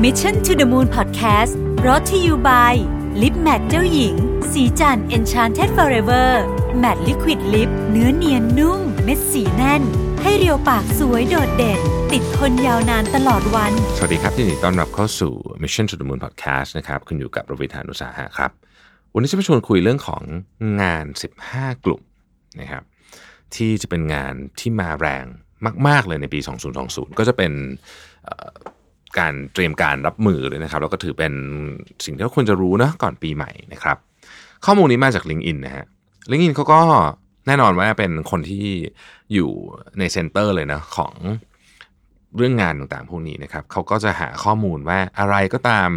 Mission to the Moon Podcast รอ t ธออยู่ by ลิปแมทเจ้าหญิง สีจัน Enchanted Forever Matte Liquid Lip เนื้อเนียนนุ่ม เม็ดสีแน่น ให้เรียวปากสวยโดดเด่น ติดทนยาวนานตลอดวัน สวัสดีครับยินดีต้อนรับเข้าสู่ Mission to the Moon Podcast นะครับคุณอยู่กับรวิธานุสาหะครับ วันนี้จะมาชวนคุยเรื่องของงาน 15 กลุ่มนะครับที่จะเป็นงานที่มาแรงมาก ๆ เลยในปี 2020 ก็จะเป็น การเตรียมการรับมือเลยนะครับ แล้วก็ถือเป็นสิ่งที่เราควรจะรู้นะก่อนปีใหม่นะครับ ข้อมูลนี้มาจาก LinkedIn นะฮะ LinkedIn เขาก็แน่นอนว่าเป็นคนที่อยู่ใน center เลยนะของเรื่องงานต่างๆ พวกนี้นะครับเขาก็จะหาข้อมูลว่าอะไรก็ตาม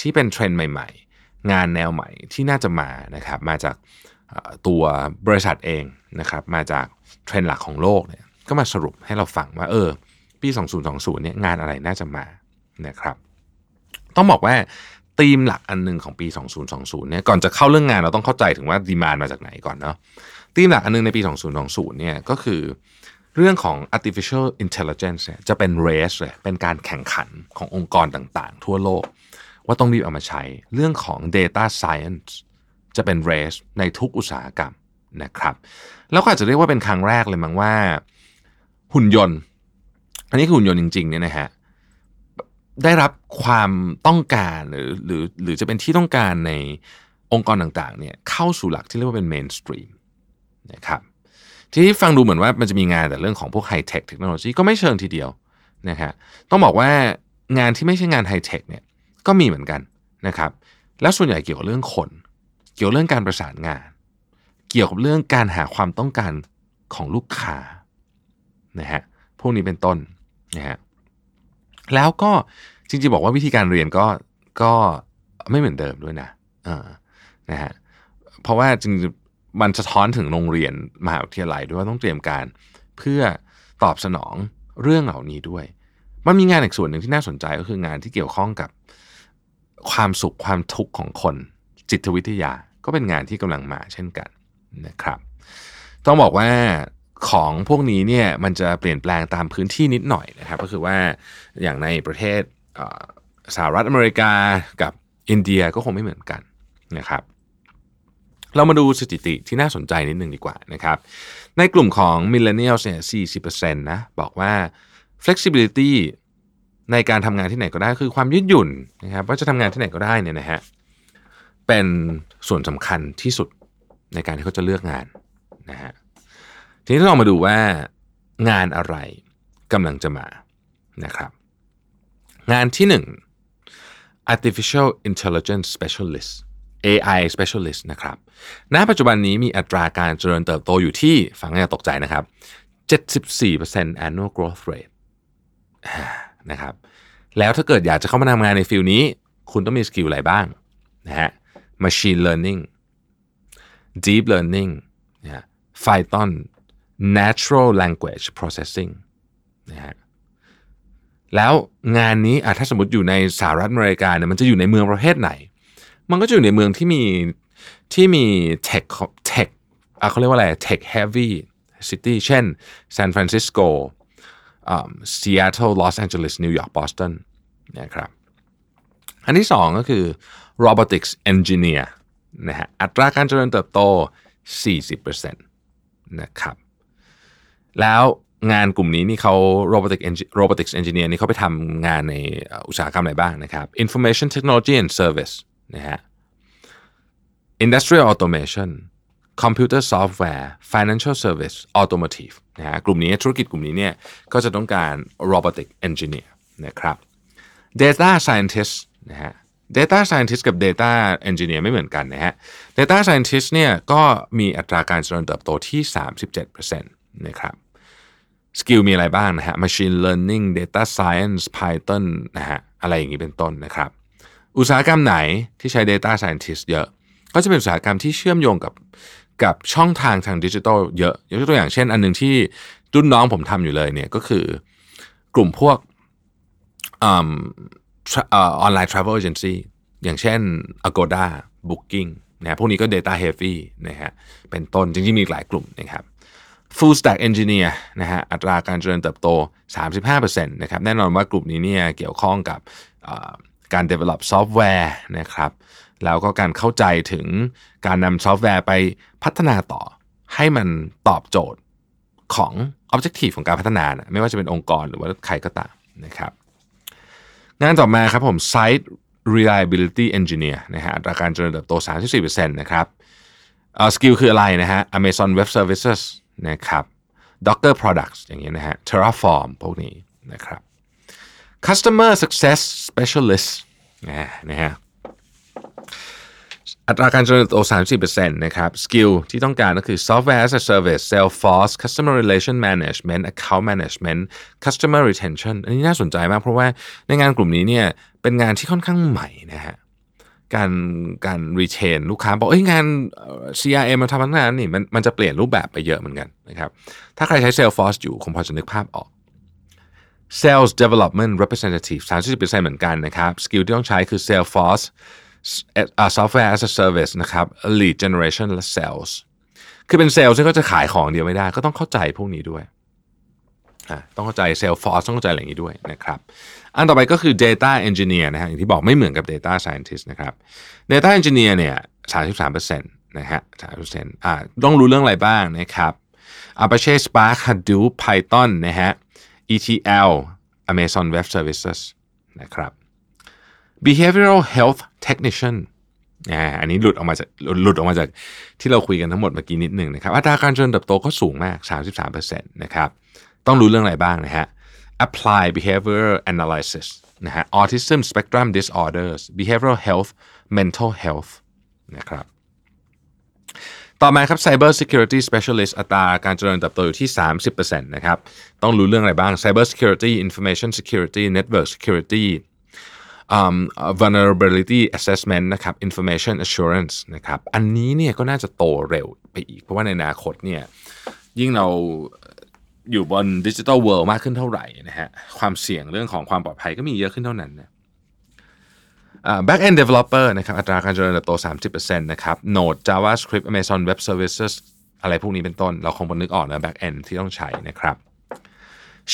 ที่เป็นเทรนด์ใหม่ ๆ งานแนวใหม่ที่น่าจะมานะครับ มาจากตัวบริษัทเองนะครับ มาจากเทรนด์หลักของโลกเนี่ยก็มาสรุปให้เราฟังว่าเออ ปี 2020เนี่ยงานอะไรน่าจะมา นะครับ ต้องบอกว่าธีมหลักอันหนึ่งของปี 2020 เนี่ย ก่อนจะเข้าเรื่องงานเราต้องเข้าใจถึงว่าดีมานมาจากไหนก่อนเนาะธีมหลักอันหนึงในปี 2020 เนี่ยก็คือเรื่องของ artificial intelligence เนี่ยจะเป็น race เลยเป็นการแข่งขันขององค์กรต่างๆ ทั่วโลก ว่าต้องรีบเอามาใช้ เรื่องของ data science จะเป็น rise ในทุกอุตสาหกรรมนะครับ แล้วก็อาจจะเรียกว่าเป็นครั้งแรกเลยมั้งว่า หุ่นยนต์ อันนี้คือหุ่นยนต์จริงๆเนี่ยนะฮะ ได้รับความต้องการหรือหรือหรือจะเป็นที่ต้องการในองค์กรต่างๆเนี่ยเข้าสู่หลักที่เรียกว่าเป็น mainstream นะครับที่ฟังดูเหมือนว่ามันจะมีงานแต่เรื่องของพวกไฮเทคเทคโนโลยีก็ไม่เชิงทีเดียวนะครับต้องบอกว่างานที่ไม่ใช่งานไฮเทคเนี่ยก็มีเหมือนกันนะครับแล้วส่วนใหญ่เกี่ยวกับเรื่องคน เกี่ยวเรื่องการประสานงาน เกี่ยวกับเรื่องการหาความต้องการของลูกค้านะฮะพวกนี้เป็นต้นนะฮะ แล้วก็จริงๆบอกว่าวิธีการเรียนก็ก็ไม่เหมือนเดิมด้วยนะนะฮะเพราะว่าจริงมันสะท้อนถึงโรงเรียนมหาวิทยาลัยด้วยว่าต้องเตรียมการเพื่อตอบสนองเรื่องเหล่านี้ด้วย มันมีงานอีกส่วนหนึ่งที่น่าสนใจก็คืองานที่เกี่ยวข้องกับความสุขความทุกข์ของคนจิตวิทยาก็เป็นงานที่กำลังมาเช่นกันนะครับ ต้องบอกว่า ของพวกนี้เนี่ยมันจะเปลี่ยนแปลงตามพื้นที่นิดหน่อยนะครับ ก็คือว่าอย่างในประเทศสหรัฐอเมริกากับอินเดียก็คงไม่เหมือนกันนะครับ เรามาดูสถิติที่น่าสนใจนิดนึงดีกว่านะครับ ในกลุ่มของ millennials เนี่ย40%นะบอกว่า flexibility ในการทำงานที่ไหนก็ได้คือความยืดหยุ่นนะครับว่าจะทำงานที่ไหนก็ได้เนี่ยนะฮะเป็นส่วนสำคัญที่สุดในการที่เขาจะเลือกงานนะฮะ ทีนี้เรามาดูว่างานอะไรกำลังจะมานะครับ งานที่หนึ่ง artificial intelligence specialist AI specialist นะครับ ณ ปัจจุบันนี้มีอัตราการเจริญเติบโตอยู่ที่ฟังอย่าตกใจนะครับ 74% annual growth rate นะครับ แล้วถ้าเกิดอยากจะเข้ามาทำงานใน field นี้ คุณต้องมี skill อะไรบ้างนะฮะ machine learning deep learning นะฮะ Python natural language processing นะฮะแล้วงานนี้ถ้าสมมติอยู่ในสหรัฐอเมริกาเนี่ยมันจะอยู่ในเมืองประเภทไหน มันก็จะอยู่ในเมืองที่มีที่มี tech tech เขาเรียกว่าอะไร tech heavy city เช่น San Francisco อ่า Seattle Los Angeles New York Boston นะครับอันที่สองก็คือ robotics engineer นะฮะอัตราการเจริญเติบโต 40%นะครับ แล้วงานกลุ่มนี้นี่เขา robotic engi- robotics engineer นี่เขาไปทำงานในอุตสาหกรรมอะไรบ้างนะครับ information technology and service นะฮะ industrial automation computer software financial service automotive นะฮะกลุ่มนี้ธุรกิจกลุ่มนี้เนี่ยก็จะต้องการ robotic engineer นะครับ data scientist นะฮะ data scientist กับ data engineer ไม่เหมือนกันนะฮะ data scientist เนี่ยก็มีอัตราการเจริญเติบโตที่ 37%นะครับ สกิลมีอะไรบ้างนะฮะ machine learning data science python นะฮะอะไรอย่างนี้เป็นต้นนะครับ อุตสาหกรรมไหนที่ใช้ data scientist เยอะ ก็จะเป็นอุตสาหกรรมที่เชื่อมโยงกับกับช่องทางทางดิจิทัลเยอะยกตัวอย่างเช่น อันหนึ่งที่รุ่นน้องผมทำอยู่เลยเนี่ยก็คือกลุ่มพวก online travel agency อย่างเช่น Agoda Booking นะพวกนี้ก็ data heavy นะฮะเป็นต้นจริงๆมีอีกหลายกลุ่มนะครับ full stack engineer นะฮะอัตราการเจริญเติบโต 35%นะครับแน่นอนว่ากลุ่มนี้เนี่ยเกี่ยวข้องกับการ develop ซอฟต์แวร์นะครับแล้วก็การเข้าใจถึงการนำซอฟต์แวร์ไปพัฒนาต่อ ให้มันตอบโจทย์ของ objective ของการพัฒนานะไม่ว่าจะเป็นองค์กรหรือว่าใครก็ตามนะครับงานต่อมาครับผม site reliability engineer นะฮะอัตราการเจริญเติบโต 34%นะครับสกิลคืออะไรนะฮะ Amazon Web Services นะครับ Docker Products อย่างเงี้ยนะฮะ Terraform พวกนี้นะครับ Customer Success Specialist นะฮะอัตราการเจริญเติบโต30%นะครับ skill ที่ต้องการก็คือ Software as a Service Salesforce Customer Relation Management Account Management Customer Retention อันนี้น่าสนใจมากเพราะว่าในงานกลุ่มนี้เนี่ยเป็นงานที่ค่อนข้างใหม่นะฮะ การการ retain ลูกค้าบอกเอ้ยงาน CRM มาทำตั้งนานนี่มันมันจะเปลี่ยนรูปแบบไปเยอะเหมือนกันนะครับถ้าใครใช้ Salesforce อยู่คงพอจะนึกภาพออก Sales Development Representative 30%เหมือนกันนะครับ skill ที่ต้องใช้คือ Salesforce Software as a Service นะครับ Lead Generation และ Sales คือเป็นเซลล์ซึ่งก็จะขายของเดียวไม่ได้ ก็ต้องเข้าใจพวกนี้ด้วย ต้องเข้าใจ Salesforce ต้องเข้าใจอะไรอย่างนี้ด้วยนะครับอันต่อไปก็คือ Data Engineer นะฮะอย่างที่บอกไม่เหมือนกับ Data Scientist นะครับ Data Engineer เนี่ย33%นะฮะ33%อ่าต้องรู้เรื่องอะไรบ้างนะครับ Apache Spark Hadoop Python นะฮะ ETL Amazon Web Services นะครับ behavioral health technician อ่าอันนี้หลุดออกมาจากหลุดออกมาจากที่เราคุยกันทั้งหมดเมื่อกี้นิดหนึ่งนะครับอัตราการเจริญเติบโตก็สูงมาก 33%นะครับ ต้องรู้เรื่องอะไรบ้างนะฮะ apply behavior analysis นะฮะ autism spectrum disorders behavioral health mental health นะครับต่อมาครับ cyber security specialist อัตราการเจริญเติบโตอยู่ที่ 30%นะครับ ต้องรู้เรื่องอะไรบ้าง cyber security information security network security um, vulnerability assessment นะครับ information assurance นะครับ อันนี้เนี่ยก็น่าจะโตเร็วไปอีก เพราะว่าในอนาคตเนี่ยยิ่งเรา อยู่บนดิจิทัลเวิลด์มากขึ้นเท่าไหร่นะฮะความเสี่ยงเรื่องของความปลอดภัยก็มีเยอะขึ้นเท่านั้นนะ back end developer นะครับอัตราการเจริญเติบโต 30%นะครับ Node JavaScript Amazon Web Services อะไรพวกนี้เป็นต้น เราคงนึกออกนะ back end ที่ต้องใช้นะครับ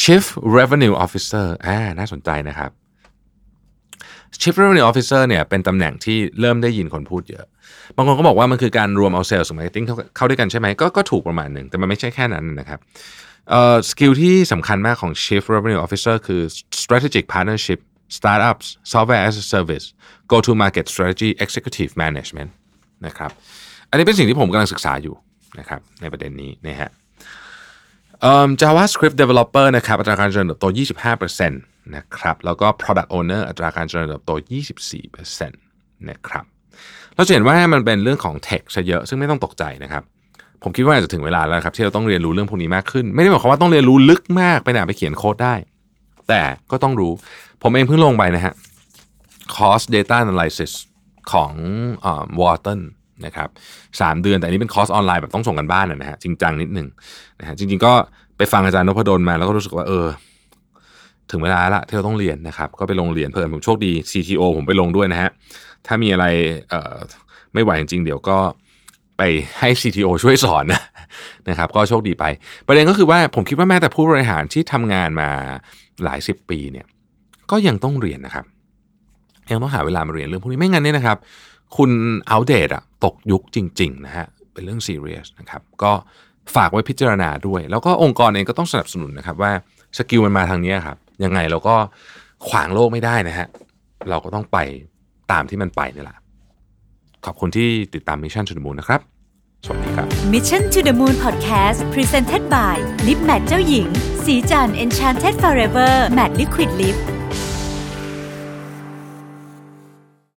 Chief Revenue Officer อ่าน่าสนใจนะครับ Chief Revenue Officer เนี่ยเป็นตำแหน่งที่เริ่มได้ยินคนพูดเยอะ บางคนก็บอกว่ามันคือการรวมเอาเซลล์กับ marketing เข้าด้วยกันใช่ไหมก็ก็ถูกประมาณหนึ่ง แต่มันไม่ใช่แค่นั้นนะครับ skill ที่สำคัญมากของ Chief Revenue Officer คือ strategic partnership startups software as a service go to market strategy executive management นะครับ อันนี้เป็นสิ่งที่ผมกำลังศึกษาอยู่นะครับในประเด็นนี้นะฮะ JavaScript developer นะครับอัตราการเจริญเติบโต 25%นะครับแล้วก็ product owner อัตราการเจริญเติบโต 24%นะครับเราจะเห็นว่ามันเป็นเรื่องของ tech ซะเยอะซึ่งไม่ต้องตกใจนะครับ ผมคิดว่าจะถึงเวลาแล้วครับที่เราต้องเรียนรู้เรื่องพวกนี้มากขึ้น ไม่ได้หมายความว่าต้องเรียนรู้ลึกมากไปไหนไปเขียนโค้ดได้ แต่ก็ต้องรู้ ผมเองเพิ่งลงไปนะฮะ cost data analysis ของวอร์ตันนะครับสามเดือนแต่อันนี้เป็นคอร์สออนไลน์แบบต้องส่งการบ้านนะฮะจริงจังนิดหนึ่งนะฮะจริง ๆ ก็ไปฟังอาจารย์นพดลมาแล้วก็รู้สึกว่าเออ ถึงเวลาละที่เราต้องเรียนนะครับ ก็ไปลงเรียนเพิ่มผมโชคดี CTO ผมไปลงด้วยนะฮะถ้ามีอะไรเออไม่ไหวจริงๆเดี๋ยวก็ ไปให้ CTO ช่วยสอนนะนะครับ ก็โชคดีไป ประเด็นก็คือว่าผมคิดว่าแม้แต่ผู้บริหารที่ทำงานมาหลายสิบปีเนี่ย ก็ยังต้องเรียนนะครับ ยังต้องหาเวลามาเรียนเรื่องพวกนี้ไม่งั้นเนี่ยนะครับ คุณอัปเดตอะตกยุคจริง ๆ นะฮะเป็นเรื่องซีเรียสนะครับ ก็ฝากไว้พิจารณาด้วย แล้วก็องค์กรเองก็ต้องสนับสนุนนะครับว่าสกิลมันมาทางนี้ครับยังไงเราก็ขวางโลกไม่ได้นะฮะเราก็ต้องไปตามที่มันไปนี่แหละ ขอบคุณที่ติดตาม Mission to the Moon นะครับ สวัสดีครับ Mission to the Moon Podcast Presented by Lip Matte เจ้าหญิง สีจัน Enchanted Forever Matte Liquid Lip